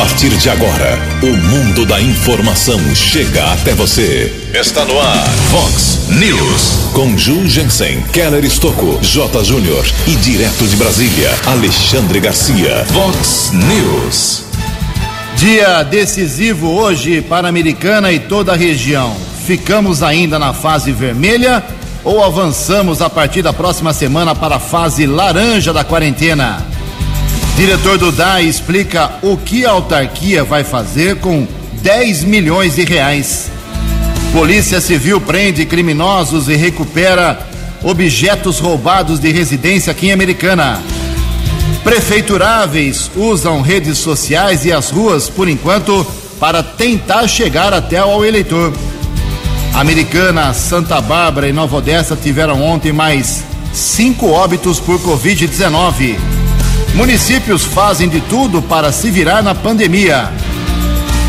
partir de agora, o mundo da informação chega até você. Está no ar, Fox News. Com Ju Jensen, Keller Estocco, J. Júnior e direto de Brasília, Alexandre Garcia. Fox News. Dia decisivo hoje para a Americana e toda a região. Ficamos ainda na fase vermelha ou avançamos a partir da próxima semana para a fase laranja da quarentena? Diretor do DAI explica o que a autarquia vai fazer com 10 milhões de reais. Polícia Civil prende criminosos e recupera objetos roubados de residência aqui em Americana. Prefeituráveis usam redes sociais e as ruas, por enquanto, para tentar chegar até ao eleitor. Americana, Santa Bárbara e Nova Odessa tiveram ontem mais cinco óbitos por Covid-19. Municípios fazem de tudo para se virar na pandemia.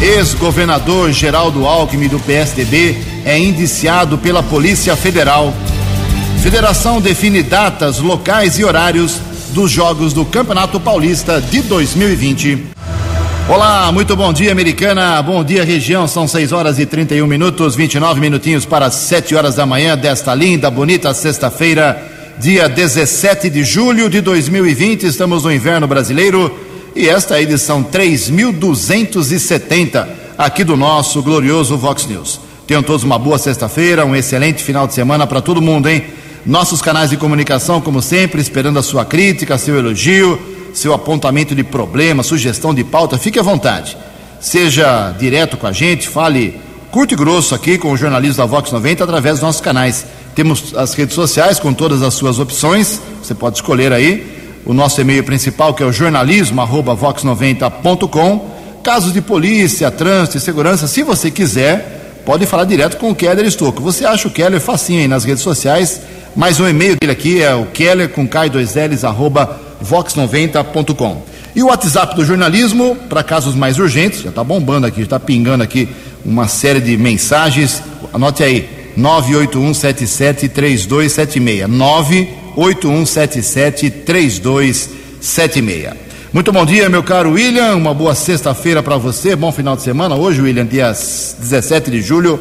Ex-governador Geraldo Alckmin do PSDB é indiciado pela Polícia Federal. Federação define datas, locais e horários dos jogos do Campeonato Paulista de 2020. Olá, muito bom dia, americana. Bom dia, região. São 6 horas e 31 minutos, 29 minutinhos para 7 horas da manhã desta linda, bonita sexta-feira dia 17 de julho de 2020. Estamos no inverno brasileiro e esta é a edição 3270 aqui do nosso glorioso Vox News. Tenham todos uma boa sexta-feira, um excelente final de semana para todo mundo, hein? Nossos canais de comunicação, como sempre, esperando a sua crítica, seu elogio, seu apontamento de problema, sugestão de pauta, fique à vontade. Seja direto com a gente, fale curto e grosso aqui com o jornalismo da Vox 90 através dos nossos canais temos as redes sociais com todas as suas opções, você pode escolher aí. O nosso e-mail principal, que é o jornalismo.vox90.com. Casos de polícia, trânsito e segurança, se você quiser, pode falar direto com o Keller Estocco. Você acha o Keller facinho aí nas redes sociais, mas o e-mail dele aqui é o keller com k2ls arroba vox90.com. E o WhatsApp do jornalismo, para casos mais urgentes, já está bombando aqui, já está pingando aqui uma série de mensagens. Anote aí, 981773276. 981773276. Muito bom dia, meu caro William. Uma boa sexta-feira para você. Bom final de semana. Hoje, William, dia 17 de julho,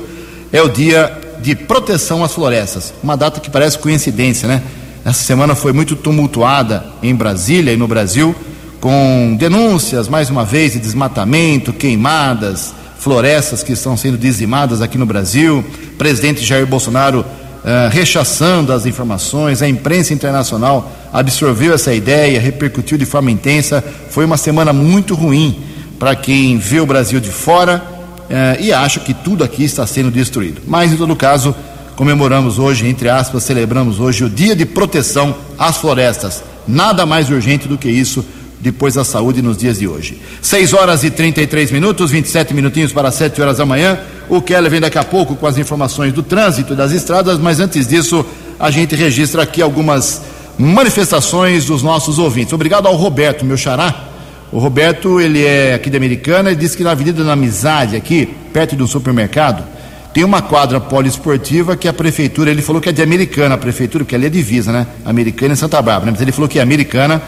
é o dia de proteção às florestas. Uma data que parece coincidência, né? Essa semana foi muito tumultuada em Brasília e no Brasil, com denúncias, mais uma vez, de desmatamento, queimadas, florestas que estão sendo dizimadas aqui no Brasil, presidente Jair Bolsonaro uh, rechaçando as informações, a imprensa internacional absorveu essa ideia, repercutiu de forma intensa. Foi uma semana muito ruim para quem vê o Brasil de fora uh, e acha que tudo aqui está sendo destruído. Mas, em todo caso, comemoramos hoje, entre aspas, celebramos hoje o Dia de Proteção às Florestas. Nada mais urgente do que isso depois da saúde nos dias de hoje. 6 horas e 33 minutos, 27 minutinhos para 7 horas da manhã. O Keller vem daqui a pouco com as informações do trânsito das estradas, mas antes disso, a gente registra aqui algumas manifestações dos nossos ouvintes. Obrigado ao Roberto, meu xará. O Roberto, ele é aqui de Americana, ele disse que na Avenida da Amizade, aqui, perto de um supermercado, tem uma quadra poliesportiva que a prefeitura, ele falou que é de Americana, a prefeitura, porque ali é divisa, né? Americana e Santa Bárbara, né? mas ele falou que é Americana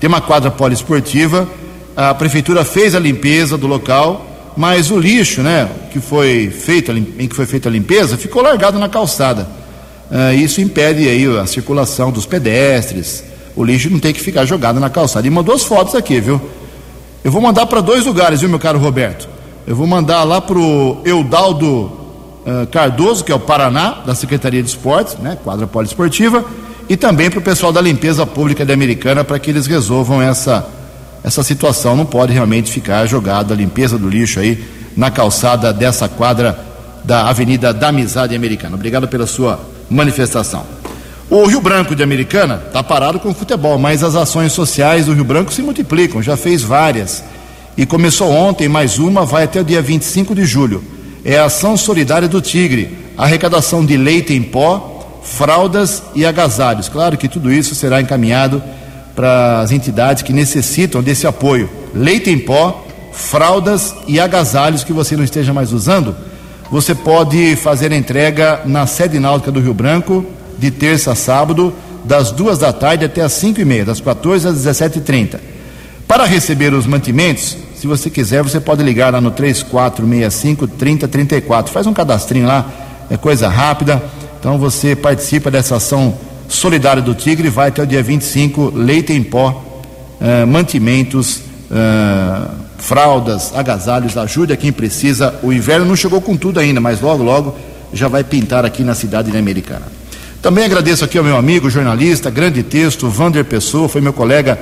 tem uma quadra poliesportiva, a prefeitura fez a limpeza do local, mas o lixo, né, que foi feito, em que foi feita a limpeza, ficou largado na calçada. Uh, isso impede aí a circulação dos pedestres. O lixo não tem que ficar jogado na calçada. E mandou as fotos aqui, viu? Eu vou mandar para dois lugares, viu, meu caro Roberto? Eu vou mandar lá para o Eudaldo uh, Cardoso, que é o Paraná, da Secretaria de Esportes, né, quadra poliesportiva, e também para o pessoal da limpeza pública de Americana para que eles resolvam essa, essa situação. Não pode realmente ficar jogado a limpeza do lixo aí na calçada dessa quadra da Avenida da Amizade Americana. Obrigado pela sua manifestação. O Rio Branco de Americana está parado com o futebol, mas as ações sociais do Rio Branco se multiplicam, já fez várias. E começou ontem, mais uma, vai até o dia 25 de julho. É a Ação Solidária do Tigre, arrecadação de leite em pó fraldas e agasalhos. Claro que tudo isso será encaminhado para as entidades que necessitam desse apoio. Leite em pó, fraldas e agasalhos que você não esteja mais usando, você pode fazer entrega na sede náutica do Rio Branco, de terça a sábado, das duas da tarde até as cinco e meia, das 14 às 17h30. Para receber os mantimentos, Se você quiser, você pode ligar lá no 3465 3034. Faz um cadastrinho lá, é coisa rápida. Então você participa dessa ação solidária do Tigre, vai até o dia 25, leite em pó, uh, mantimentos, uh, fraldas, agasalhos, ajude a quem precisa. O inverno não chegou com tudo ainda, mas logo, logo já vai pintar aqui na cidade americana. Também agradeço aqui ao meu amigo, jornalista, grande texto, Vander Pessoa, foi meu colega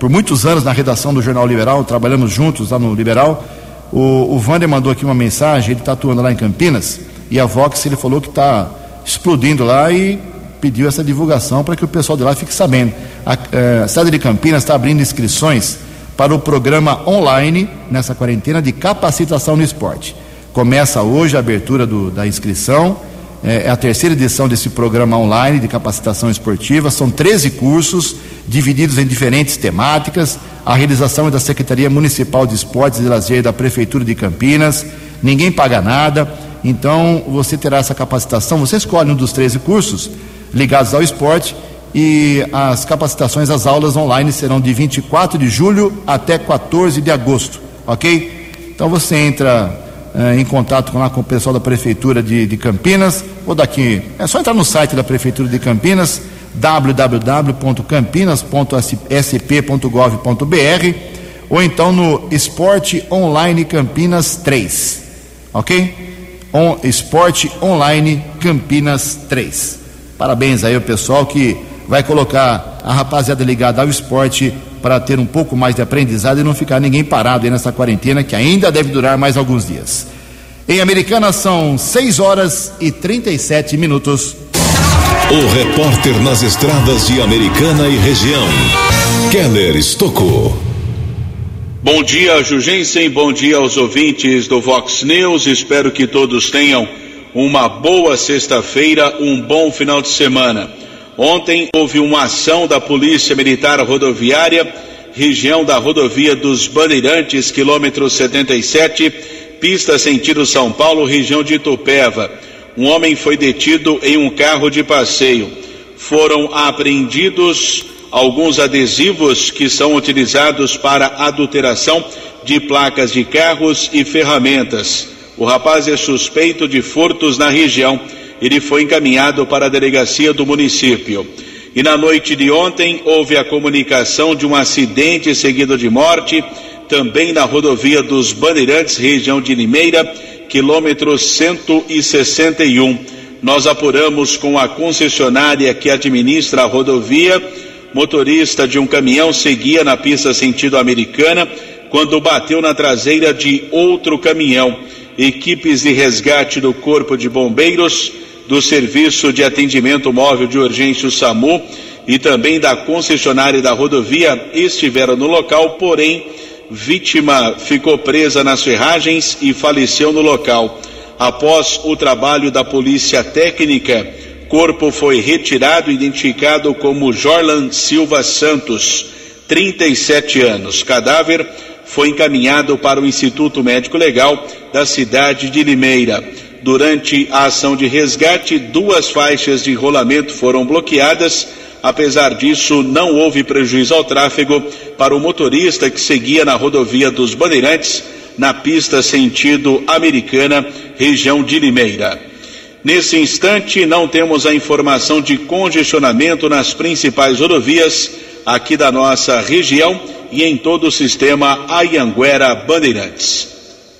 por muitos anos na redação do Jornal Liberal, trabalhamos juntos lá no Liberal. O, o Vander mandou aqui uma mensagem, ele está atuando lá em Campinas, e a Vox ele falou que está explodindo lá e pediu essa divulgação para que o pessoal de lá fique sabendo. A, a cidade de Campinas está abrindo inscrições para o programa online nessa quarentena de capacitação no esporte. Começa hoje a abertura do, da inscrição, é, é a terceira edição desse programa online de capacitação esportiva. São 13 cursos divididos em diferentes temáticas. A realização é da Secretaria Municipal de Esportes e Lazer da Prefeitura de Campinas. Ninguém paga nada. Então, você terá essa capacitação. Você escolhe um dos 13 cursos ligados ao esporte e as capacitações, as aulas online serão de 24 de julho até 14 de agosto, ok? Então você entra eh, em contato com, lá, com o pessoal da Prefeitura de, de Campinas, ou daqui, é só entrar no site da Prefeitura de Campinas, www.campinas.sp.gov.br ou então no Esporte Online Campinas 3, ok? On, Esporte Online Campinas 3. Parabéns aí ao pessoal que vai colocar a rapaziada ligada ao esporte para ter um pouco mais de aprendizado e não ficar ninguém parado aí nessa quarentena que ainda deve durar mais alguns dias. Em Americana são 6 horas e 37 minutos. O repórter nas estradas de Americana e região, Keller Estocou. Bom dia, Jugensen. Bom dia aos ouvintes do Vox News. Espero que todos tenham uma boa sexta-feira, um bom final de semana. Ontem houve uma ação da Polícia Militar Rodoviária, região da rodovia dos Bandeirantes, quilômetro 77, pista sentido São Paulo, região de Itupeva. Um homem foi detido em um carro de passeio. Foram apreendidos alguns adesivos que são utilizados para adulteração de placas de carros e ferramentas. O rapaz é suspeito de furtos na região ele foi encaminhado para a delegacia do município. E na noite de ontem houve a comunicação de um acidente seguido de morte, também na rodovia dos Bandeirantes, região de Limeira, quilômetro 161. Nós apuramos com a concessionária que administra a rodovia. Motorista de um caminhão seguia na pista sentido americana quando bateu na traseira de outro caminhão. Equipes de resgate do Corpo de Bombeiros do Serviço de Atendimento Móvel de Urgência SAMU e também da concessionária da rodovia estiveram no local, porém, vítima ficou presa nas ferragens e faleceu no local. Após o trabalho da polícia técnica, corpo foi retirado e identificado como Jorlan Silva Santos, 37 anos. Cadáver foi encaminhado para o Instituto Médico Legal da cidade de Limeira. Durante a ação de resgate, duas faixas de rolamento foram bloqueadas. Apesar disso, não houve prejuízo ao tráfego para o motorista que seguia na rodovia dos Bandeirantes, na pista sentido Americana, região de Limeira. Nesse instante, não temos a informação de congestionamento nas principais rodovias aqui da nossa região e em todo o sistema Ayanguera Bandeirantes.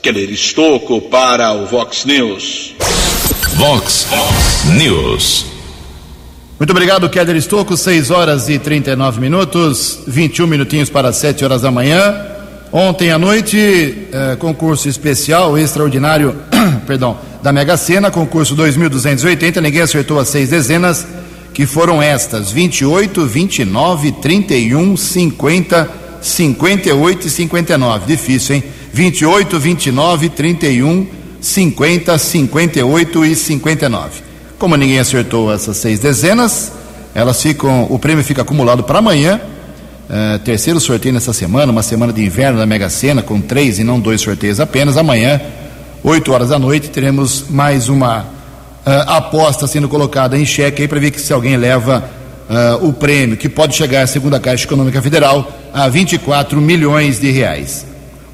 Keller Estocco para o Vox News. Vox News. Muito obrigado, Keller Estocco. 6 horas e 39 minutos, 21 minutinhos para 7 horas da manhã. Ontem à noite, eh, concurso especial, extraordinário, perdão, da Mega Sena, concurso 2280. Ninguém acertou as seis dezenas, que foram estas: 28, 29, 31, 50, 58 e 59. Difícil, hein? 28, 29, 31, 50, 58 e 59. Como ninguém acertou essas seis dezenas, elas ficam, o prêmio fica acumulado para amanhã. Uh, terceiro sorteio nessa semana, uma semana de inverno da Mega Sena, com três e não dois sorteios apenas. Amanhã, 8 horas da noite, teremos mais uma uh, aposta sendo colocada em xeque aí para ver se alguém leva uh, o prêmio, que pode chegar, segundo a Caixa Econômica Federal, a 24 milhões de reais.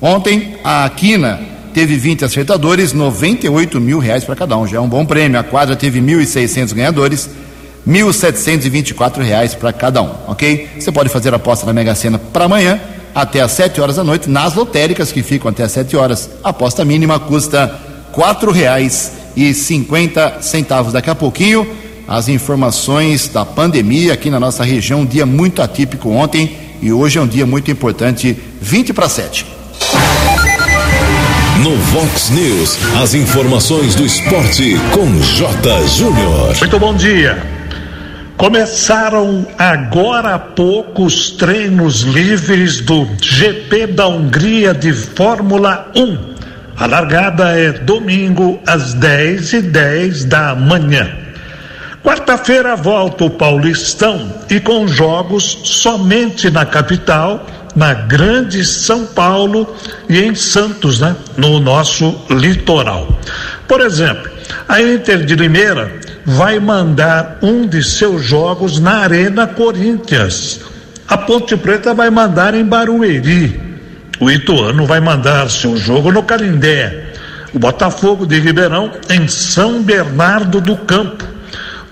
Ontem, a Quina teve 20 acertadores, 98 mil reais para cada um, já é um bom prêmio. A quadra teve 1.600 ganhadores, 1.724 reais para cada um, ok? Você pode fazer a aposta na Mega Sena para amanhã, até às 7 horas da noite, nas lotéricas que ficam até às 7 horas. A aposta mínima custa R$ reais e cinquenta centavos. Daqui a pouquinho, as informações da pandemia aqui na nossa região. Um dia muito atípico ontem e hoje é um dia muito importante, 20 para 7. No Vox News, as informações do esporte com J. Júnior. Muito bom dia. Começaram agora há pouco os treinos livres do GP da Hungria de Fórmula 1. A largada é domingo às 10 e 10 da manhã. Quarta-feira volta o Paulistão e com jogos somente na capital, na Grande São Paulo e em Santos, né? No nosso litoral. Por exemplo, a Inter de Limeira vai mandar um de seus jogos na Arena Corinthians. A Ponte Preta vai mandar em Barueri. O Ituano vai mandar seu jogo no Calindé. O Botafogo de Ribeirão em São Bernardo do Campo.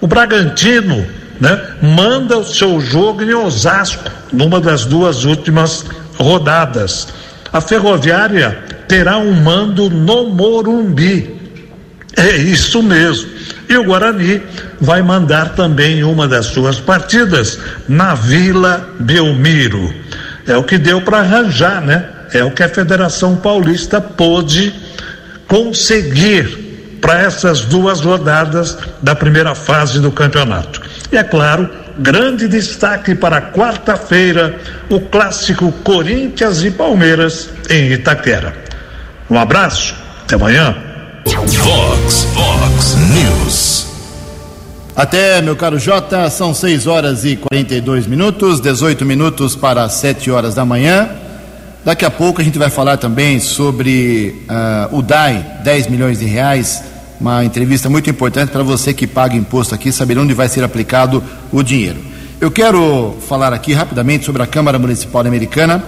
O Bragantino, né, manda o seu jogo em Osasco, numa das duas últimas rodadas. A Ferroviária terá um mando no Morumbi. É isso mesmo. E o Guarani vai mandar também uma das suas partidas na Vila Belmiro. É o que deu para arranjar, né? É o que a Federação Paulista pôde conseguir para essas duas rodadas da primeira fase do campeonato. E é claro, grande destaque para quarta-feira, o clássico Corinthians e Palmeiras em Itaquera. Um abraço, até amanhã. Fox, Fox News. Até, meu caro Jota, são 6 horas e 42 minutos, 18 minutos para 7 horas da manhã. Daqui a pouco a gente vai falar também sobre uh, o DAI, 10 milhões de reais, uma entrevista muito importante para você que paga imposto aqui, saber onde vai ser aplicado o dinheiro. Eu quero falar aqui rapidamente sobre a Câmara Municipal Americana.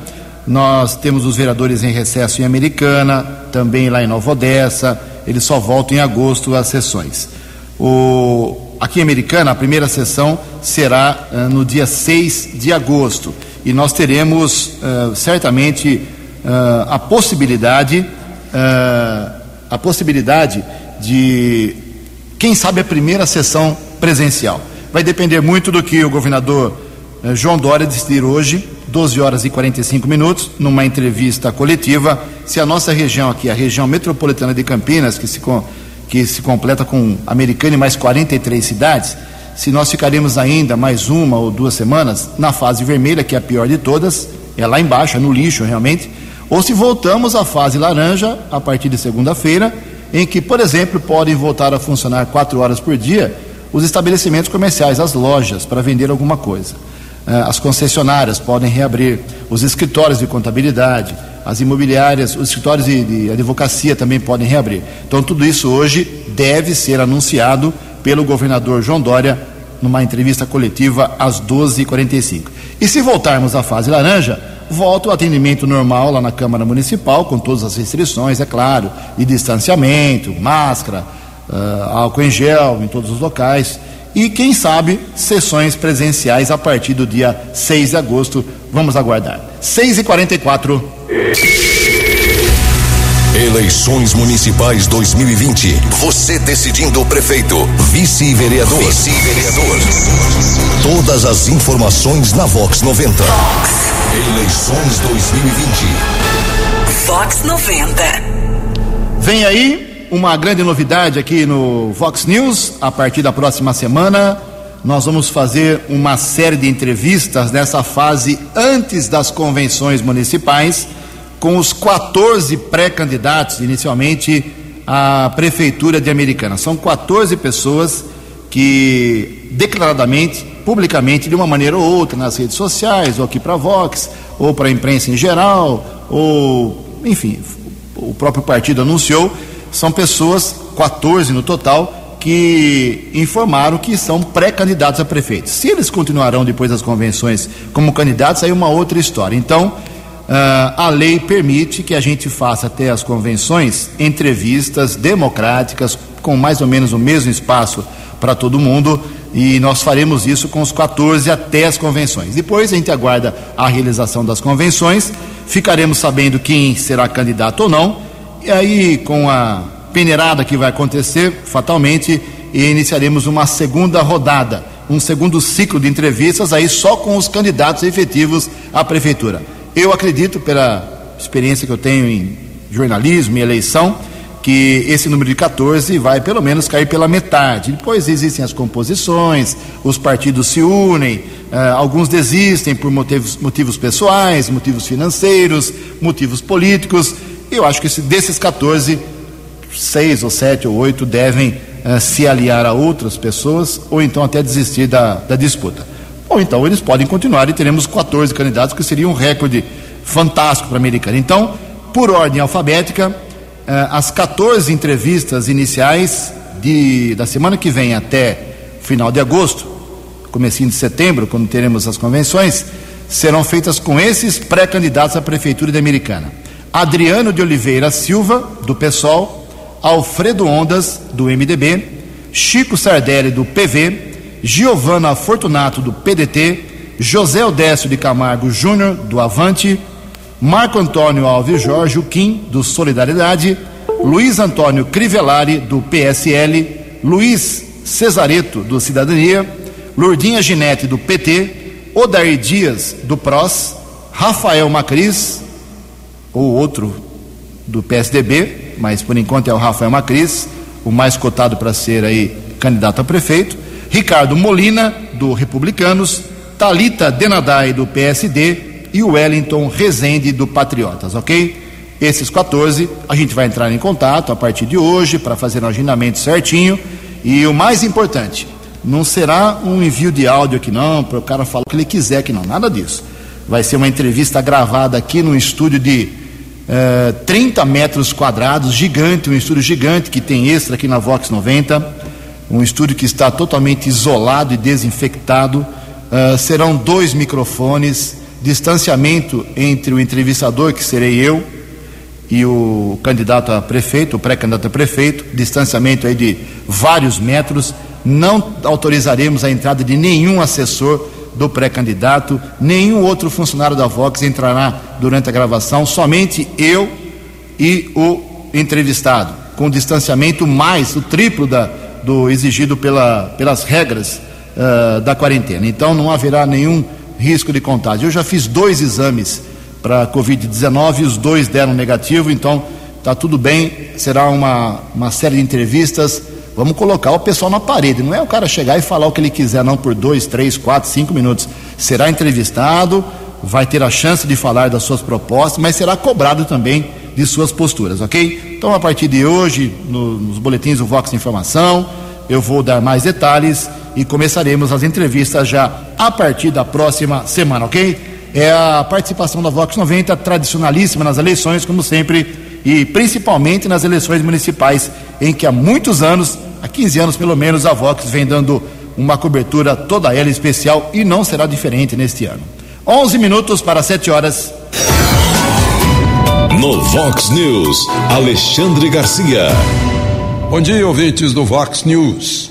Nós temos os vereadores em recesso em Americana, também lá em Nova Odessa, eles só voltam em agosto às sessões. O, aqui em Americana, a primeira sessão será uh, no dia 6 de agosto. E nós teremos uh, certamente uh, a possibilidade, a possibilidade de, quem sabe, a primeira sessão presencial. Vai depender muito do que o governador João Dória decidir hoje, 12 horas e 45 minutos, numa entrevista coletiva, se a nossa região aqui, a região metropolitana de Campinas, que se, que se completa com Americana e mais 43 cidades, se nós ficaremos ainda mais uma ou duas semanas na fase vermelha, que é a pior de todas, é lá embaixo, é no lixo realmente, ou se voltamos à fase laranja a partir de segunda-feira, em que, por exemplo, podem voltar a funcionar quatro horas por dia os estabelecimentos comerciais, as lojas, para vender alguma coisa. Eh, as concessionárias podem reabrir, os escritórios de contabilidade, as imobiliárias, os escritórios de, de advocacia também podem reabrir. Então, tudo isso hoje deve ser anunciado pelo governador João Dória numa entrevista coletiva às 12h45. E se voltarmos à fase laranja, volta o atendimento normal lá na Câmara Municipal, com todas as restrições, é claro, de distanciamento, máscara, uh, álcool em gel em todos os locais e, quem sabe, sessões presenciais a partir do dia 6 de agosto. Vamos aguardar. 6 e 44 Eleições Municipais 2020. Você decidindo o prefeito, vice-vereador. Vice-vereador. Todas as informações na Vox 90. Vox. Eleições 2020. Vox 90. Vem aí uma grande novidade aqui no Vox News. A partir da próxima semana, nós vamos fazer uma série de entrevistas nessa fase antes das convenções municipais, com os 14 pré-candidatos, inicialmente, à Prefeitura de Americana. São 14 pessoas que, declaradamente, publicamente, de uma maneira ou outra, nas redes sociais, ou aqui para a Vox, ou para a imprensa em geral, ou, enfim, o próprio partido anunciou são pessoas, 14 no total, que informaram que são pré-candidatos a prefeito. Se eles continuarão depois das convenções como candidatos, aí é uma outra história. Então, a lei permite que a gente faça até as convenções entrevistas democráticas, com mais ou menos o mesmo espaço para todo mundo, e nós faremos isso com os 14 até as convenções. Depois a gente aguarda a realização das convenções, ficaremos sabendo quem será candidato ou não, e aí com a peneirada que vai acontecer, fatalmente, iniciaremos uma segunda rodada, um segundo ciclo de entrevistas, aí só com os candidatos efetivos à prefeitura. Eu acredito, pela experiência que eu tenho em jornalismo e eleição, que esse número de 14 vai pelo menos cair pela metade. Depois existem as composições, os partidos se unem, uh, alguns desistem por motivos, motivos pessoais, motivos financeiros, motivos políticos. Eu acho que esse, desses 14, seis ou sete ou oito devem uh, se aliar a outras pessoas ou então até desistir da, da disputa. Ou então eles podem continuar e teremos 14 candidatos, que seria um recorde fantástico para a americana. Então, por ordem alfabética, eh, as 14 entrevistas iniciais de, da semana que vem até final de agosto, comecinho de setembro, quando teremos as convenções, serão feitas com esses pré-candidatos à Prefeitura de Americana. Adriano de Oliveira Silva, do PSOL, Alfredo Ondas, do MDB, Chico Sardelli, do PV, Giovana Fortunato, do PDT, José Odécio de Camargo Júnior, do Avante, Marco Antônio Alves Jorge, Kim, do Solidariedade, Luiz Antônio Crivellari, do PSL, Luiz Cesareto, do Cidadania, Lourdinha Ginete, do PT, Odair Dias, do PROS, Rafael Macris, ou outro do PSDB, mas por enquanto é o Rafael Macris, o mais cotado para ser aí candidato a prefeito, Ricardo Molina, do Republicanos, Talita Denadai, do PSD, e o Wellington Rezende do Patriotas, ok? Esses 14, a gente vai entrar em contato a partir de hoje para fazer um agendamento certinho. E o mais importante, não será um envio de áudio aqui não, para o cara falar o que ele quiser aqui não, nada disso. Vai ser uma entrevista gravada aqui num estúdio de eh, 30 metros quadrados, gigante, um estúdio gigante que tem extra aqui na Vox 90, um estúdio que está totalmente isolado e desinfectado. Uh, serão dois microfones, distanciamento entre o entrevistador, que serei eu, e o candidato a prefeito, o pré-candidato a prefeito, distanciamento aí de vários metros. Não autorizaremos a entrada de nenhum assessor do pré-candidato, nenhum outro funcionário da Vox entrará durante a gravação, somente eu e o entrevistado, com distanciamento mais o triplo da, do exigido pela, pelas regras uh, da quarentena. Então não haverá nenhum risco de contágio. Eu já fiz dois exames para Covid-19 e os dois deram negativo, então está tudo bem. Será uma, uma série de entrevistas. Vamos colocar o pessoal na parede. Não é o cara chegar e falar o que ele quiser, não, por dois, três, quatro, cinco minutos. Será entrevistado, vai ter a chance de falar das suas propostas, mas será cobrado também de suas posturas, ok? Então, a partir de hoje, no, nos boletins do Vox Informação, eu vou dar mais detalhes e começaremos as entrevistas já a partir da próxima semana, ok? É a participação da Vox 90 tradicionalíssima nas eleições, como sempre, e principalmente nas eleições municipais, em que há muitos anos, há 15 anos pelo menos, a Vox vem dando uma cobertura toda ela especial e não será diferente neste ano. 11 minutos para 7 horas. No Vox News, Alexandre Garcia. Bom dia, ouvintes do Vox News.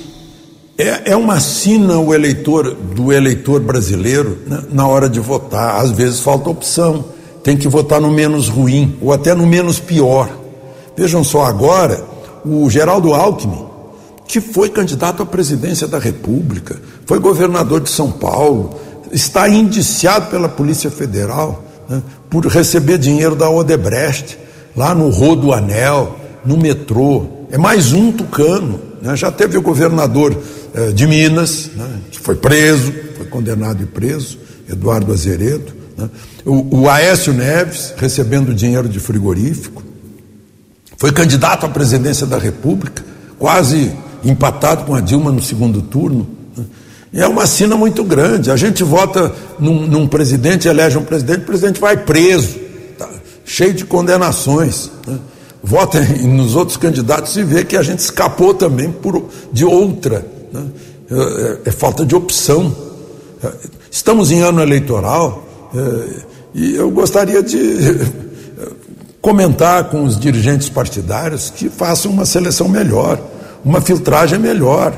É, é uma sina o eleitor do eleitor brasileiro né, na hora de votar. Às vezes falta opção, tem que votar no menos ruim ou até no menos pior. Vejam só agora o Geraldo Alckmin, que foi candidato à presidência da República, foi governador de São Paulo, está indiciado pela Polícia Federal né, por receber dinheiro da Odebrecht, lá no Rodo Anel, no metrô. É mais um tucano. Né? Já teve o governador eh, de Minas, né, que foi preso, foi condenado e preso, Eduardo Azeredo. Né, o, o Aécio Neves, recebendo dinheiro de frigorífico, foi candidato à presidência da República, quase empatado com a Dilma no segundo turno. Né, é uma sina muito grande. A gente vota num, num presidente, elege um presidente, o presidente vai preso, tá, cheio de condenações. Né? Vota nos outros candidatos e vê que a gente escapou também por, de outra né? É, é, é, falta de opção. Estamos em ano eleitoral é, E eu gostaria de comentar com os dirigentes partidários que façam uma seleção melhor, uma filtragem melhor.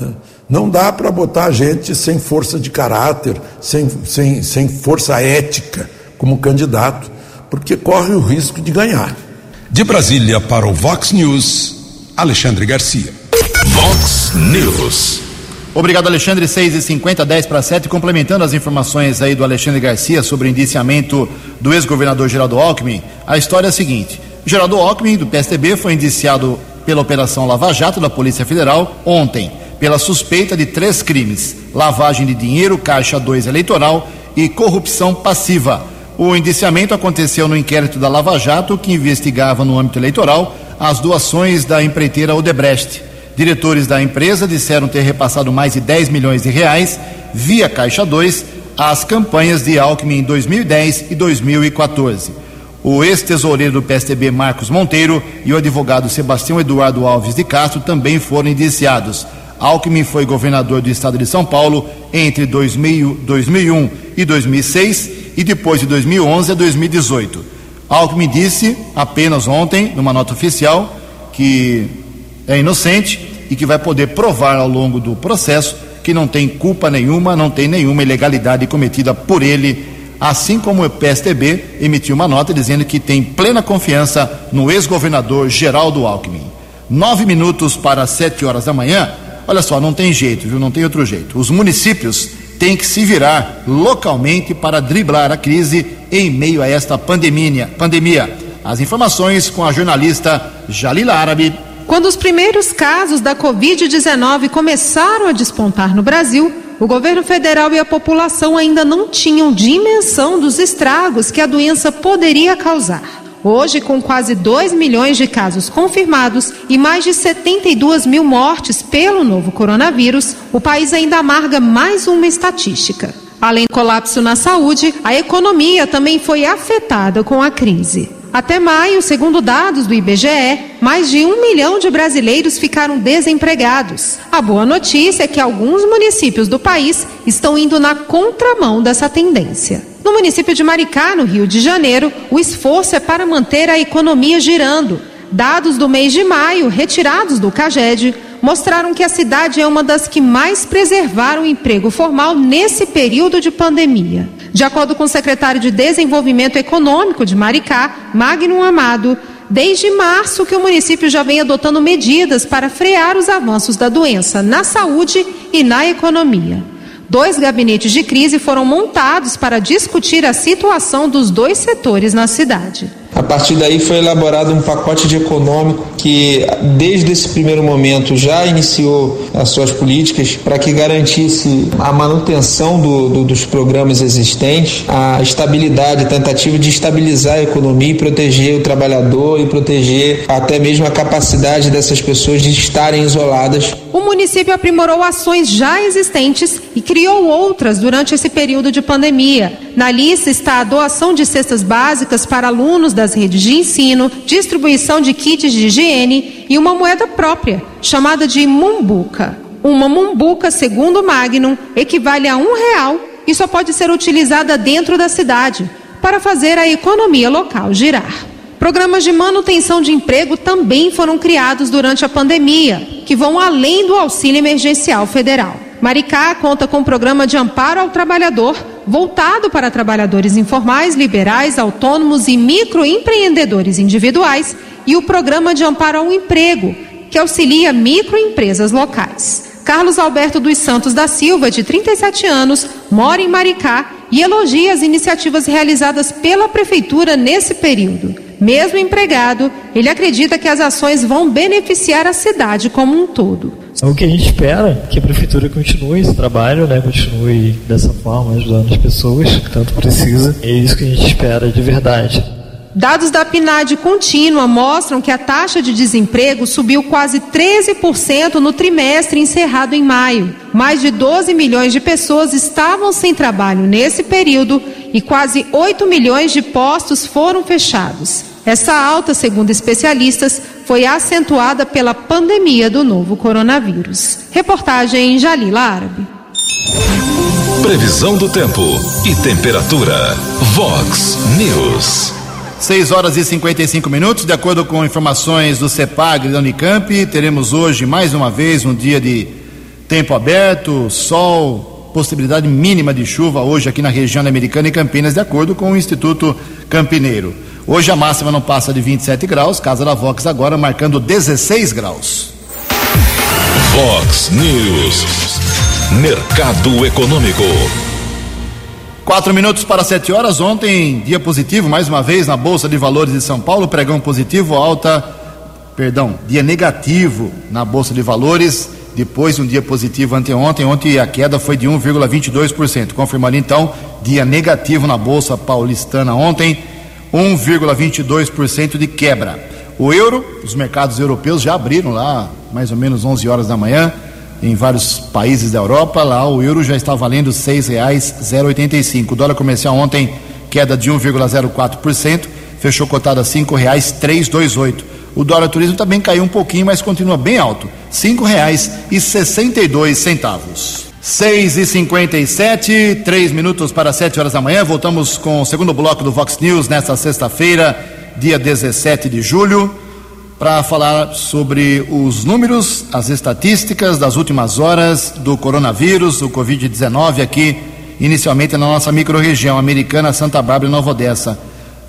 Né? Não dá para botar gente sem força de caráter, sem, sem, sem força ética como candidato, porque corre o risco de ganhar. De Brasília para o Vox News, Alexandre Garcia. Vox News. Obrigado, Alexandre. 6 e 50 10 para 7. Complementando as informações aí do Alexandre Garcia sobre o indiciamento do ex-governador Geraldo Alckmin, a história é a seguinte: Geraldo Alckmin, do PSDB, foi indiciado pela Operação Lava Jato da Polícia Federal ontem, pela suspeita de três crimes: lavagem de dinheiro, caixa 2 eleitoral e corrupção passiva. O indiciamento aconteceu no inquérito da Lava Jato, que investigava no âmbito eleitoral as doações da empreiteira Odebrecht. Diretores da empresa disseram ter repassado mais de 10 milhões de reais via Caixa 2 às campanhas de Alckmin em 2010 e 2014. O ex-tesoureiro do PSDB, Marcos Monteiro, e o advogado Sebastião Eduardo Alves de Castro também foram indiciados. Alckmin foi governador do estado de São Paulo entre 2000, 2001 e 2006 e depois de 2011 a 2018. Alckmin disse apenas ontem, numa nota oficial, que é inocente e que vai poder provar ao longo do processo que não tem culpa nenhuma, não tem nenhuma ilegalidade cometida por ele, assim como o PSDB emitiu uma nota dizendo que tem plena confiança no ex-governador Geraldo Alckmin. Nove minutos para sete horas da manhã, olha só, não tem jeito, viu? Não tem outro jeito. Os municípios têm que se virar localmente para driblar a crise em meio a esta pandemia. pandemia. As informações com a jornalista Jalila Árabe. Quando os primeiros casos da Covid-19 começaram a despontar no Brasil, o governo federal e a população ainda não tinham dimensão dos estragos que a doença poderia causar. Hoje, com quase 2 milhões de casos confirmados e mais de 72 mil mortes pelo novo coronavírus, o país ainda amarga mais uma estatística. Além do colapso na saúde, a economia também foi afetada com a crise. Até maio, segundo dados do IBGE, mais de um milhão de brasileiros ficaram desempregados. A boa notícia é que alguns municípios do país estão indo na contramão dessa tendência. No município de Maricá, no Rio de Janeiro, o esforço é para manter a economia girando. Dados do mês de maio, retirados do CAGED, mostraram que a cidade é uma das que mais preservaram o emprego formal nesse período de pandemia. De acordo com o secretário de Desenvolvimento Econômico de Maricá, Magno Amado, desde março que o município já vem adotando medidas para frear os avanços da doença na saúde e na economia. Dois gabinetes de crise foram montados para discutir a situação dos dois setores na cidade. A partir daí foi elaborado um pacote de econômico que, desde esse primeiro momento, já iniciou as suas políticas para que garantisse a manutenção do, do, dos programas existentes, a estabilidade, a tentativa de estabilizar a economia e proteger o trabalhador e proteger até mesmo a capacidade dessas pessoas de estarem isoladas. O município aprimorou ações já existentes e criou outras durante esse período de pandemia. Na lista está a doação de cestas básicas para alunos das redes de ensino, distribuição de kits de higiene e uma moeda própria, chamada de mumbuca. Uma mumbuca, segundo Magnum, equivale a um real e só pode ser utilizada dentro da cidade para fazer a economia local girar. Programas de manutenção de emprego também foram criados durante a pandemia, que vão além do auxílio emergencial federal. Maricá conta com um programa de amparo ao trabalhador voltado para trabalhadores informais, liberais, autônomos e microempreendedores individuais e o programa de amparo ao emprego, que auxilia microempresas locais. Carlos Alberto dos Santos da Silva, de 37 anos, mora em Maricá e elogia as iniciativas realizadas pela prefeitura nesse período. Mesmo empregado, ele acredita que as ações vão beneficiar a cidade como um todo. O que a gente espera é que a prefeitura continue esse trabalho, né, continue dessa forma, ajudando as pessoas que tanto precisa. É isso que a gente espera de verdade. Dados da PNAD contínua mostram que a taxa de desemprego subiu quase 13% no trimestre encerrado em maio. Mais de 12 milhões de pessoas estavam sem trabalho nesse período e quase 8 milhões de postos foram fechados. Essa alta, segundo especialistas, foi acentuada pela pandemia do novo coronavírus. Reportagem em Jalila Árabe. Previsão do tempo e temperatura. Vox News. 6 horas e 55 minutos, de acordo com informações do CEPAG da Unicamp, teremos hoje mais uma vez um dia de tempo aberto, sol, possibilidade mínima de chuva hoje aqui na região da Americana e Campinas, de acordo com o Instituto Campineiro. Hoje a máxima não passa de 27 graus, casa da Vox agora marcando 16 graus. Vox News. Mercado Econômico. Quatro minutos para sete horas. Ontem, dia positivo, mais uma vez, na Bolsa de Valores de São Paulo, pregão positivo, alta, perdão, dia negativo na Bolsa de Valores, depois de um dia positivo anteontem. Ontem a queda foi de 1,22%. Confirmando então, dia negativo na Bolsa Paulistana ontem, 1,22% de quebra. O euro, os mercados europeus já abriram lá, mais ou menos 11 horas da manhã em vários países da Europa. Lá o euro já está valendo R$ 6,085. O dólar comercial ontem queda de 1,04%, fechou cotado a R$ 5,328. O dólar turismo também caiu um pouquinho, mas continua bem alto, R$ 5,62. 6 e 57 três minutos para 7 horas da manhã. Voltamos com o segundo bloco do Vox News nesta sexta-feira, dia 17 de julho para falar sobre os números, as estatísticas das últimas horas do coronavírus, do Covid-19 aqui, inicialmente na nossa microrregião americana, Santa Bárbara e Nova Odessa.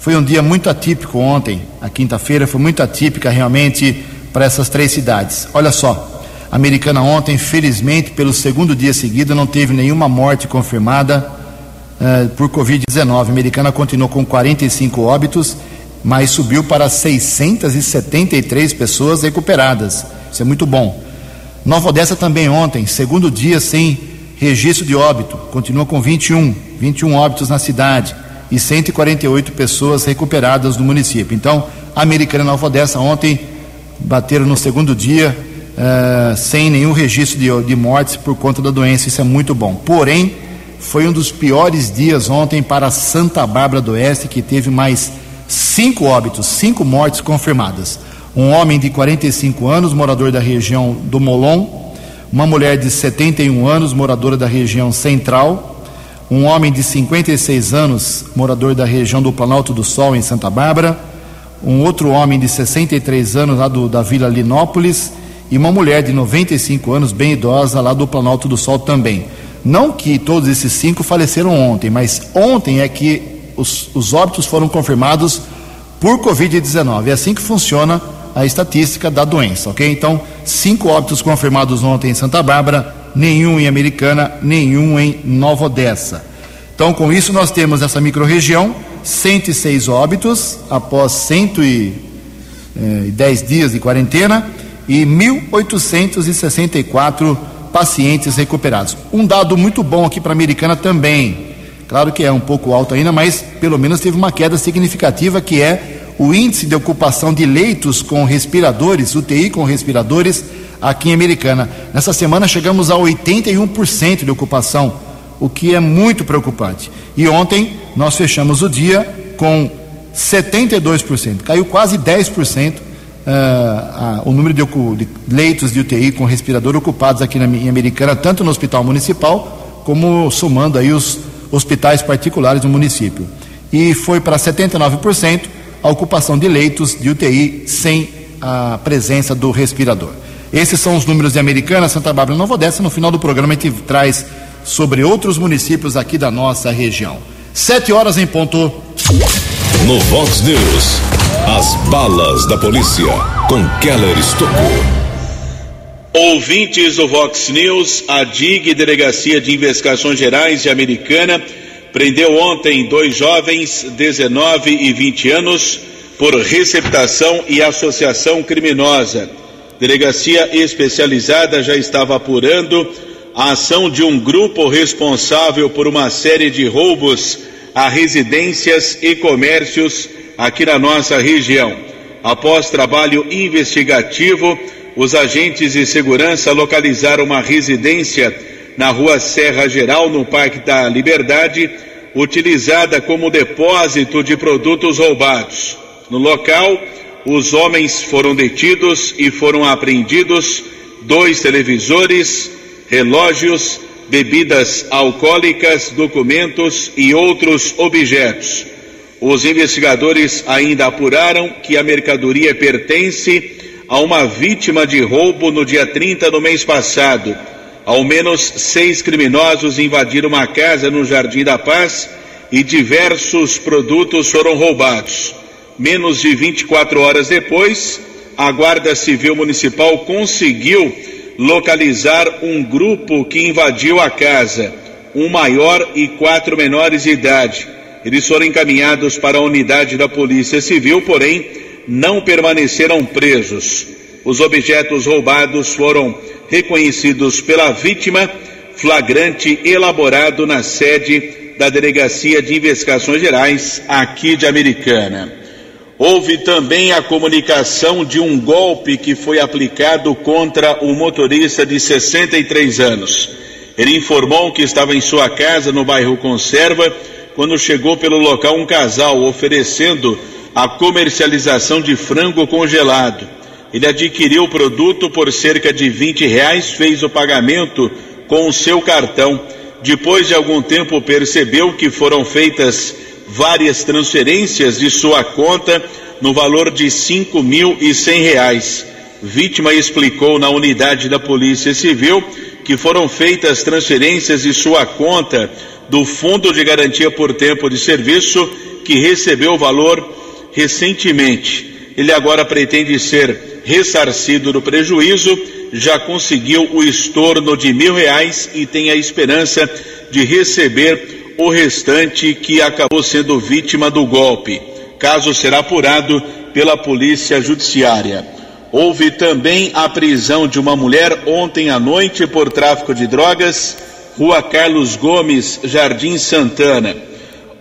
Foi um dia muito atípico ontem, a quinta-feira foi muito atípica realmente para essas três cidades. Olha só, a americana ontem, felizmente, pelo segundo dia seguido, não teve nenhuma morte confirmada uh, por Covid-19. A americana continuou com 45 óbitos mas subiu para 673 pessoas recuperadas. Isso é muito bom. Nova Odessa também ontem, segundo dia sem registro de óbito, continua com 21, 21 óbitos na cidade e 148 pessoas recuperadas no município. Então, a Americana Nova Odessa ontem bateram no segundo dia uh, sem nenhum registro de, de mortes por conta da doença. Isso é muito bom. Porém, foi um dos piores dias ontem para Santa Bárbara do Oeste, que teve mais cinco óbitos, cinco mortes confirmadas. Um homem de 45 anos, morador da região do Molon, uma mulher de 71 anos, moradora da região central, um homem de 56 anos, morador da região do Planalto do Sol, em Santa Bárbara, um outro homem de 63 anos, lá do, da Vila Linópolis, e uma mulher de 95 anos, bem idosa, lá do Planalto do Sol também. Não que todos esses cinco faleceram ontem, mas ontem é que os, os óbitos foram confirmados por Covid-19. É assim que funciona a estatística da doença, ok? Então, cinco óbitos confirmados ontem em Santa Bárbara, nenhum em Americana, nenhum em Nova Odessa. Então, com isso, nós temos nessa microrregião 106 óbitos após 110 eh, dias de quarentena e 1.864 pacientes recuperados. Um dado muito bom aqui para a Americana também. Claro que é um pouco alto ainda, mas pelo menos teve uma queda significativa que é o índice de ocupação de leitos com respiradores, UTI com respiradores, aqui em Americana. Nessa semana chegamos a 81% de ocupação, o que é muito preocupante. E ontem nós fechamos o dia com 72%, caiu quase 10% uh, uh, o número de, de, leitos de UTI com respirador ocupados aqui na, em Americana, tanto no hospital municipal, como somando aí os hospitais particulares do município. E foi para 79% a ocupação de leitos de UTI sem a presença do respirador. Esses são os números de Americana, Santa Bárbara e Nova Odessa. No final do programa a gente traz sobre outros municípios aqui da nossa região. Sete horas em ponto. No Vox News, as balas da polícia com Keller Estocou. Ouvintes do Vox News, a DIG, Delegacia de Investigações Gerais de Americana, prendeu ontem dois jovens, 19 e 20 anos, por receptação e associação criminosa. Delegacia especializada já estava apurando a ação de um grupo responsável por uma série de roubos a residências e comércios aqui na nossa região. Após trabalho investigativo, os agentes de segurança localizaram uma residência na rua Serra Geral, no Parque da Liberdade, utilizada como depósito de produtos roubados. No local, os homens foram detidos e foram apreendidos dois televisores, relógios, bebidas alcoólicas, documentos e outros objetos. Os investigadores ainda apuraram que a mercadoria pertence a uma vítima de roubo no dia 30 do mês passado. Ao menos seis criminosos invadiram uma casa no Jardim da Paz e diversos produtos foram roubados. Menos de 24 horas depois, a Guarda Civil Municipal conseguiu localizar um grupo que invadiu a casa, um maior e quatro menores de idade. Eles foram encaminhados para a unidade da Polícia Civil, porém não permaneceram presos. Os objetos roubados foram reconhecidos pela vítima, flagrante elaborado na sede da Delegacia de Investigações Gerais aqui de Americana. Houve também a comunicação de um golpe que foi aplicado contra um motorista de 63 anos. Ele informou que estava em sua casa no bairro Conserva quando chegou pelo local um casal oferecendo a comercialização de frango congelado. Ele adquiriu o produto por cerca de 20 reais, fez o pagamento com o seu cartão. Depois de algum tempo percebeu que foram feitas várias transferências de sua conta no valor de cem reais. Vítima explicou na unidade da Polícia Civil que foram feitas transferências de sua conta do Fundo de Garantia por Tempo de Serviço, que recebeu o valor recentemente. Ele agora pretende ser ressarcido do prejuízo, já conseguiu o estorno de mil reais e tem a esperança de receber o restante que acabou sendo vítima do golpe. Caso será apurado pela Polícia Judiciária. Houve também a prisão de uma mulher ontem à noite por tráfico de drogas, Rua Carlos Gomes, Jardim Santana.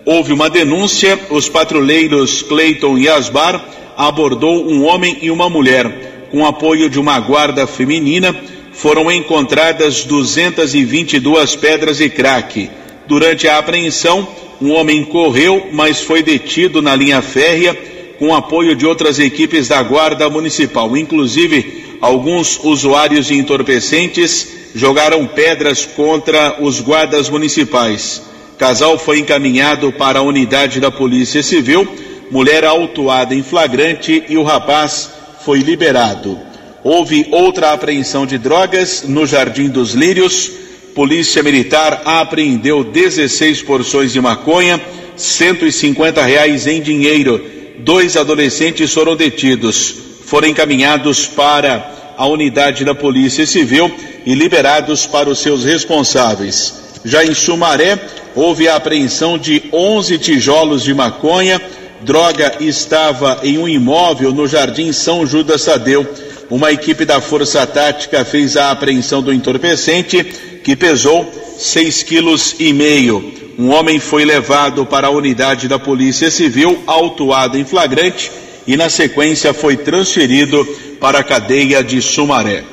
Houve uma denúncia, os patrulheiros Cleiton e Asbar abordou um homem e uma mulher. Com apoio de uma guarda feminina, foram encontradas 222 pedras e crack. Durante a apreensão, um homem correu, mas foi detido na linha férrea com apoio de outras equipes da Guarda Municipal. Inclusive, alguns usuários de entorpecentes jogaram pedras contra os guardas municipais. Casal foi encaminhado para a unidade da Polícia Civil, mulher autuada em flagrante e o rapaz foi liberado. Houve outra apreensão de drogas no Jardim dos Lírios Polícia Militar apreendeu 16 porções de maconha, 150 reais em dinheiro. Dois adolescentes foram detidos. Foram encaminhados para a unidade da Polícia Civil e liberados para os seus responsáveis. Já em Sumaré, houve a apreensão de 11 tijolos de maconha. Droga estava em um imóvel no Jardim São Judas Tadeu. Uma equipe da Força Tática fez a apreensão do entorpecente que pesou seis quilos e meio. Um homem foi levado para a unidade da Polícia Civil, autuado em flagrante, e na sequência foi transferido para a cadeia de Sumaré.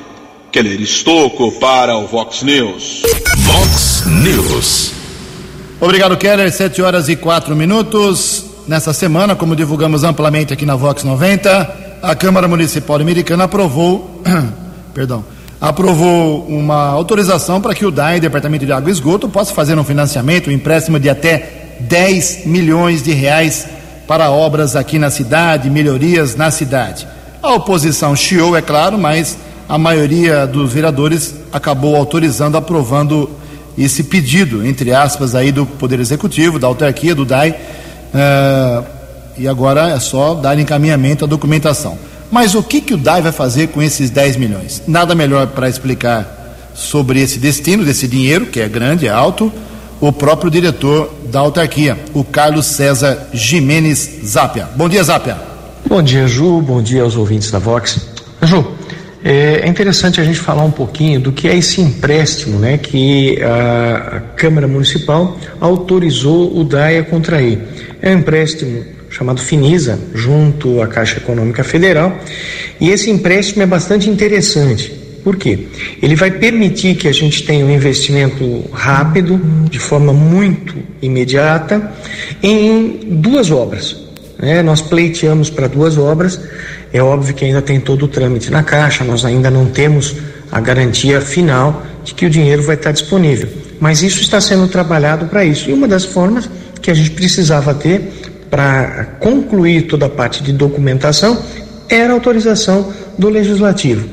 Keller Estocco para o Vox News. Vox News. Obrigado, Keller. Sete horas e quatro minutos. Nessa semana, como divulgamos amplamente aqui na Vox 90, a Câmara Municipal Americana aprovou, perdão, aprovou uma autorização para que o DAE, Departamento de Água e Esgoto, possa fazer um financiamento, um empréstimo de até 10 milhões de reais para obras aqui na cidade, melhorias na cidade. A oposição chiou, é claro, mas a maioria dos vereadores acabou autorizando, aprovando esse pedido, entre aspas, aí do Poder Executivo, da autarquia, do DAE, uh, e agora é só dar encaminhamento à documentação. Mas o que, que o DAI vai fazer com esses 10 milhões? Nada melhor para explicar sobre esse destino desse dinheiro, que é grande, é alto, o próprio diretor da autarquia, o Carlos César Jimenez Zapia. Bom dia, Zapia. Bom dia, Ju. Bom dia aos ouvintes da Vox. Ju, é interessante a gente falar um pouquinho do que é esse empréstimo né, que a Câmara Municipal autorizou o DAI a contrair. É um empréstimo chamado Finisa, junto à Caixa Econômica Federal. E esse empréstimo é bastante interessante. Por quê? Ele vai permitir que a gente tenha um investimento rápido, de forma muito imediata, em duas obras. Né? Nós pleiteamos para duas obras. É óbvio que ainda tem todo o trâmite na Caixa, nós ainda não temos a garantia final de que o dinheiro vai estar disponível. mas isso está sendo trabalhado para isso. E uma das formas que a gente precisava ter para concluir toda a parte de documentação era autorização do legislativo.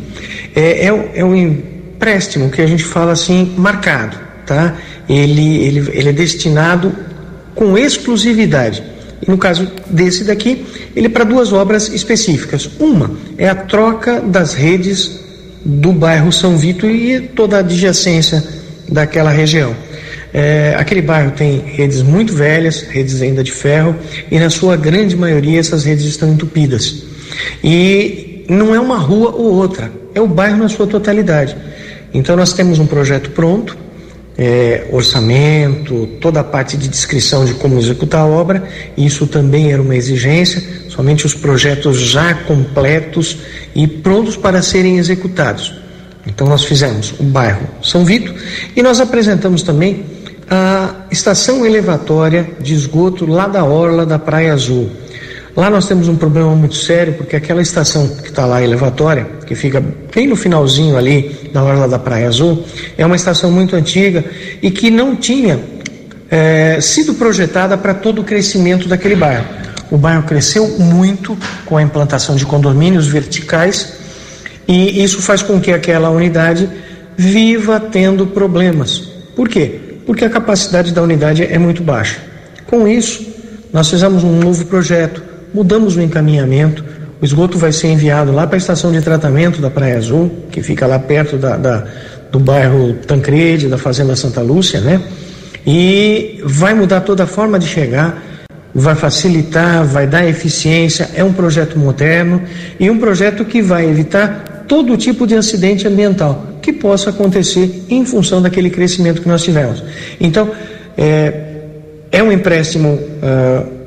É, é, é um empréstimo que a gente fala assim, marcado, tá? Ele, ele, ele é destinado com exclusividade. E no caso desse daqui, ele é para duas obras específicas. Uma é a troca das redes do bairro São Vito e toda a adjacência daquela região. É, aquele bairro tem redes muito velhas, redes ainda de ferro, e na sua grande maioria essas redes estão entupidas. E não é uma rua ou outra, é o bairro na sua totalidade. Então nós temos um projeto pronto, é, orçamento, toda a parte de descrição de como executar a obra, isso também era uma exigência, somente os projetos já completos e prontos para serem executados. Então nós fizemos o bairro São Vito e nós apresentamos também a estação elevatória de esgoto lá da orla da Praia Azul. Lá nós temos um problema muito sério, porque aquela estação que está lá, elevatória, que fica bem no finalzinho ali da orla da Praia Azul, é uma estação muito antiga e que não tinha é, sido projetada para todo o crescimento daquele bairro. O bairro cresceu muito com a implantação de condomínios verticais e isso faz com que aquela unidade viva tendo problemas. Por quê? Porque a capacidade da unidade é muito baixa. Com isso, nós fizemos um novo projeto mudamos o encaminhamento. O esgoto vai ser enviado lá para a estação de tratamento da Praia Azul, que fica lá perto da, da, do bairro Tancrede, da Fazenda Santa Lúcia, né? E vai mudar toda a forma de chegar, vai facilitar, vai dar eficiência. É um projeto moderno e um projeto que vai evitar todo tipo de acidente ambiental que possa acontecer em função daquele crescimento que nós tivemos. Então, é, é um empréstimo. Uh,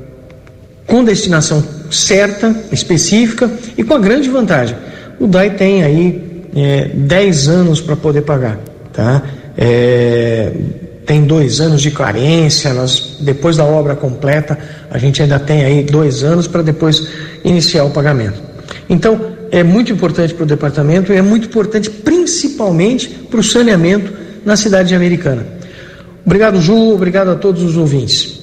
com destinação certa, específica e com a grande vantagem. O DAI tem aí é, 10 anos para poder pagar, tá? É, tem dois anos de carência, nós, depois da obra completa, a gente ainda tem aí dois anos para depois iniciar o pagamento. Então, é muito importante para o departamento e é muito importante principalmente para o saneamento na cidade americana. Obrigado, Ju, obrigado a todos os ouvintes.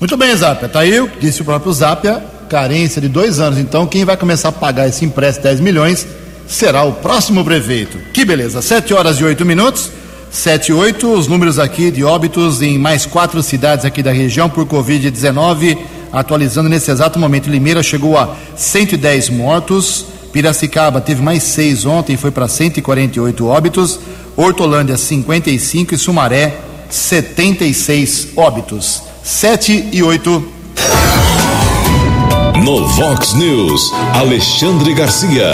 Muito bem, Zapia. Tá aí, disse o próprio Zapia, carência de dois anos. Então, quem vai começar a pagar esse empréstimo 10 milhões será o próximo prefeito. Que beleza. 7 horas e 8 minutos. 7 e 8, os números aqui de óbitos em mais quatro cidades aqui da região por Covid-19. Atualizando nesse exato momento, Limeira chegou a 110 mortos. Piracicaba teve mais seis ontem, foi para 148 óbitos. Hortolândia 55 e Sumaré 76 óbitos. 7 e 8. No Vox News, Alexandre Garcia.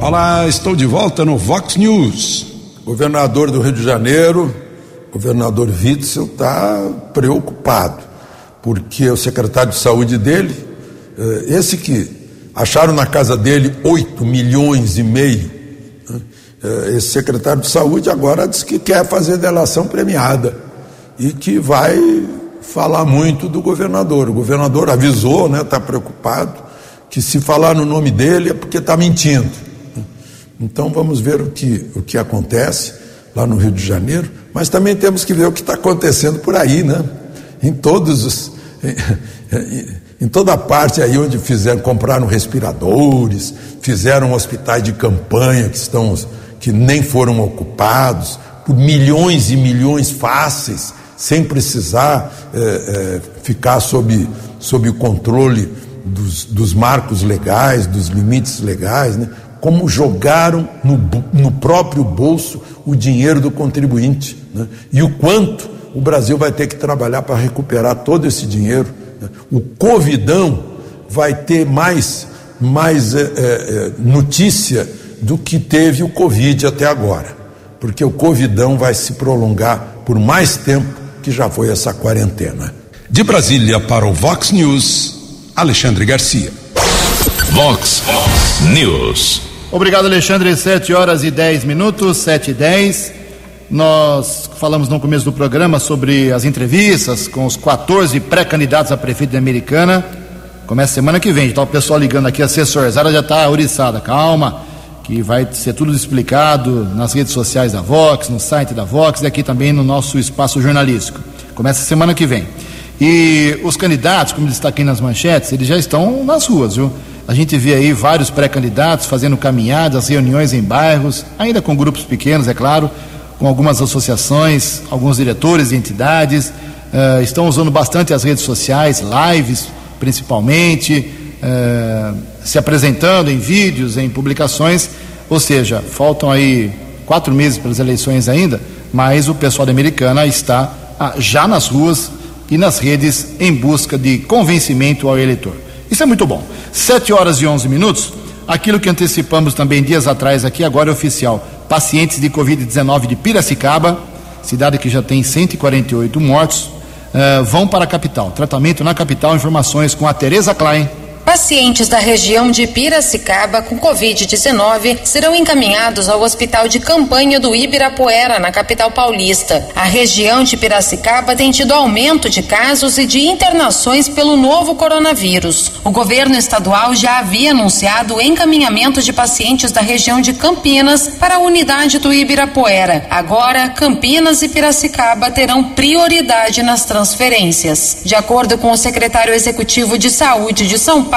Olá, estou de volta no Vox News. Governador do Rio de Janeiro, governador Witzel, está preocupado, porque o secretário de saúde dele, eh, esse que acharam na casa dele 8 milhões e meio, né, eh, esse secretário de saúde agora diz que quer fazer delação premiada e que vai falar muito do governador. O governador avisou, né, está preocupado, que se falar no nome dele é porque está mentindo. Então vamos ver o que, o que acontece lá no Rio de Janeiro, mas também temos que ver o que está acontecendo por aí, né? Em todos os. Em, toda parte aí onde fizeram, compraram respiradores, fizeram hospitais de campanha que estão que nem foram ocupados por milhões e milhões fáceis sem precisar é, é, ficar sob, sob o controle dos, dos marcos legais, dos limites legais, né? como jogaram no, no próprio bolso o dinheiro do contribuinte né? e o quanto o Brasil vai ter que trabalhar para recuperar todo esse dinheiro. O Covidão vai ter mais, mais é, é notícia do que teve o Covid até agora, porque o Covidão vai se prolongar por mais tempo que já foi essa quarentena. De Brasília para o Vox News, Alexandre Garcia. Vox News. Obrigado, Alexandre. 7 horas e 10 minutos, 7 e 10. Nós falamos no começo do programa sobre as entrevistas com os 14 pré-candidatos a prefeito de Americana. Começa semana que vem. Está o pessoal ligando aqui, assessorzada já está oriçada. Calma, que vai ser tudo explicado nas redes sociais da Vox, no site da Vox e aqui também no nosso espaço jornalístico. Começa semana que vem. E os candidatos, como destaquei nas manchetes, eles já estão nas ruas, viu? A gente vê aí vários pré-candidatos fazendo caminhadas, reuniões em bairros, ainda com grupos pequenos, é claro, com algumas associações, alguns diretores e entidades. Uh, estão usando bastante as redes sociais, lives principalmente, uh, se apresentando em vídeos, em publicações. Ou seja, faltam aí quatro meses para as eleições ainda, mas o pessoal da Americana está ah, já nas ruas e nas redes em busca de convencimento ao eleitor. Isso é muito bom. Sete horas e onze minutos. Aquilo que antecipamos também dias atrás aqui, agora é oficial. Pacientes de Covid-19 de Piracicaba, cidade que já tem 148 mortos, uh, vão para a capital. Tratamento na capital, informações com a Tereza Klein. Pacientes da região de Piracicaba com Covid-19 serão encaminhados ao hospital de campanha do Ibirapuera, na capital paulista. A região de Piracicaba tem tido aumento de casos e de internações pelo novo coronavírus. O governo estadual já havia anunciado o encaminhamento de pacientes da região de Campinas para a unidade do Ibirapuera. Agora, Campinas e Piracicaba terão prioridade nas transferências. De acordo com o secretário executivo de saúde de São Paulo,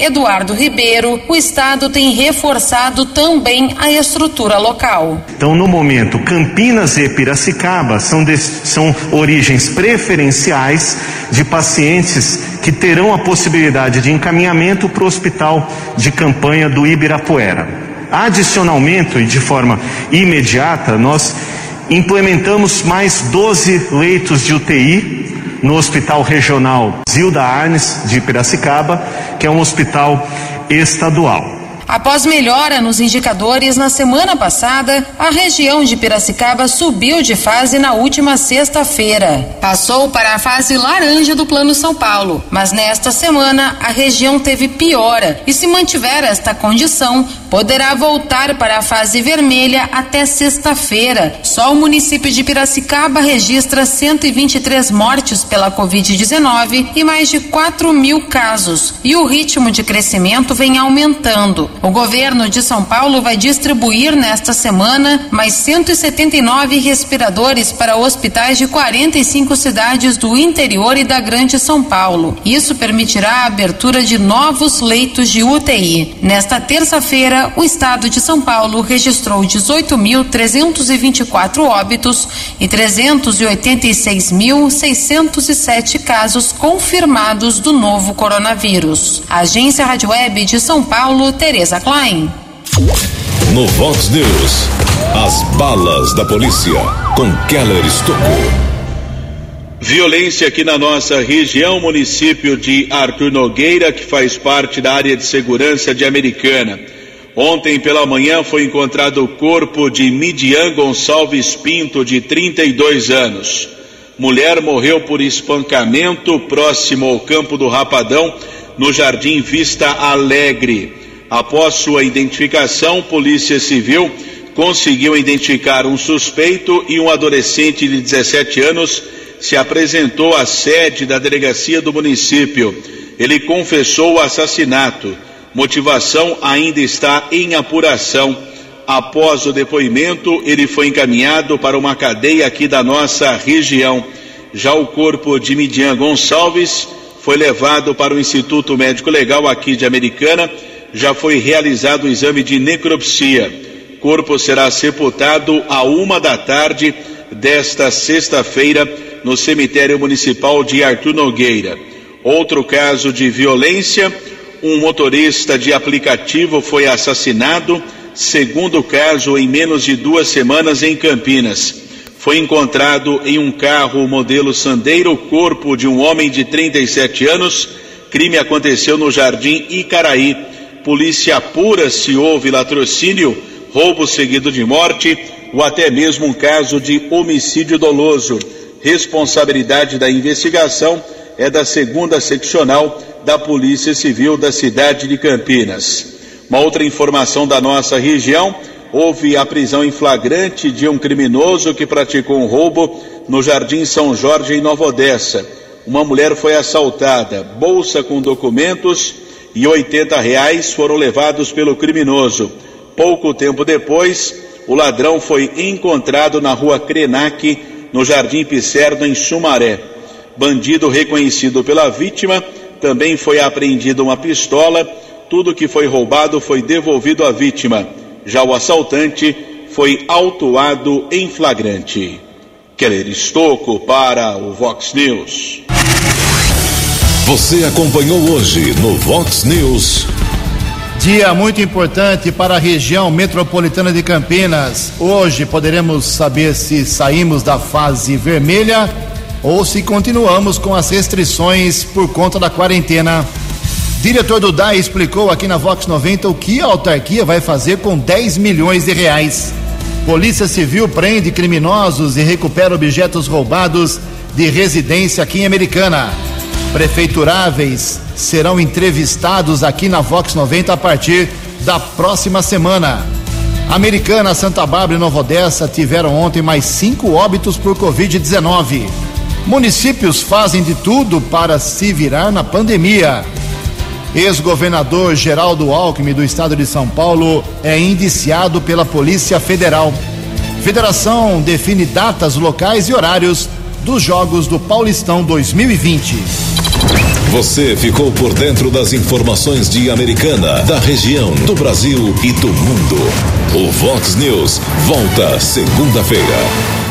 Eduardo Ribeiro, o Estado tem reforçado também a estrutura local. Então, no momento, Campinas e Piracicaba são, de, são origens preferenciais de pacientes que terão a possibilidade de encaminhamento para o hospital de campanha do Ibirapuera. Adicionalmente, e de forma imediata, nós implementamos mais 12 leitos de UTI no Hospital Regional Zilda Arnes de Piracicaba, que é um hospital estadual. Após melhora nos indicadores na semana passada, a região de Piracicaba subiu de fase na última sexta-feira. Passou para a fase laranja do Plano São Paulo, mas nesta semana a região teve piora e se mantiver esta condição, poderá voltar para a fase vermelha até sexta-feira. Só o município de Piracicaba registra 123 mortes pela Covid-19 e mais de 4 mil casos, e o ritmo de crescimento vem aumentando. O governo de São Paulo vai distribuir nesta semana mais 179 respiradores para hospitais de 45 cidades do interior e da Grande São Paulo. Isso permitirá a abertura de novos leitos de UTI. Nesta terça-feira, o estado de São Paulo registrou 18.324 óbitos e 386.607 casos confirmados do novo coronavírus. Agência Rádio Web de São Paulo, Tereza Tereza Klein. No Vox News, as balas da polícia com Keller Estocou. Violência aqui na nossa região, município de Arthur Nogueira, que faz parte da área de segurança de Americana. Ontem pela manhã foi encontrado o corpo de Midian Gonçalves Pinto, de 32 anos. Mulher morreu por espancamento próximo ao campo do Rapadão, no Jardim Vista Alegre. Após sua identificação, Polícia Civil conseguiu identificar um suspeito e um adolescente de 17 anos se apresentou à sede da delegacia do município. Ele confessou o assassinato. Motivação ainda está em apuração. Após o depoimento, ele foi encaminhado para uma cadeia aqui da nossa região. Já o corpo de Midian Gonçalves foi levado para o Instituto Médico Legal aqui de Americana já foi realizado o exame de necropsia. Corpo será sepultado a uma da tarde desta sexta-feira no cemitério municipal de Artur Nogueira. Outro caso de violência: um motorista de aplicativo foi assassinado. Segundo caso, em menos de duas semanas em Campinas. Foi encontrado em um carro modelo Sandeiro o corpo de um homem de 37 anos. Crime aconteceu no Jardim Icaraí polícia apura se houve latrocínio, roubo seguido de morte ou até mesmo um caso de homicídio doloso. Responsabilidade da investigação é da segunda seccional da Polícia Civil da cidade de Campinas. Uma outra informação da nossa região: houve a prisão em flagrante de um criminoso que praticou um roubo no Jardim São Jorge, em Nova Odessa. Uma mulher foi assaltada, bolsa com documentos e 80 reais foram levados pelo criminoso. Pouco tempo depois, o ladrão foi encontrado na rua Krenak, no Jardim Pisserno, em Sumaré. Bandido reconhecido pela vítima, também foi apreendida uma pistola. Tudo que foi roubado foi devolvido à vítima. Já o assaltante foi autuado em flagrante. Keller Estocco para o Vox News. Você acompanhou hoje no Vox News. Dia muito importante para a região metropolitana de Campinas. Hoje poderemos saber se saímos da fase vermelha ou se continuamos com as restrições por conta da quarentena. Diretor do DAI explicou aqui na Vox 90 o que a autarquia vai fazer com 10 milhões de reais. Polícia Civil prende criminosos e recupera objetos roubados de residência aqui em Americana. Prefeituráveis serão entrevistados aqui na Vox 90 a partir da próxima semana. Americana, Santa Bárbara e Nova Odessa tiveram ontem mais cinco óbitos por Covid-19. Municípios fazem de tudo para se virar na pandemia. Ex-governador Geraldo Alckmin do estado de São Paulo é indiciado pela Polícia Federal. Federação define datas, locais e horários dos Jogos do Paulistão 2020. Você ficou por dentro das informações de Americana, da região, do Brasil e do mundo. O Vox News volta segunda-feira.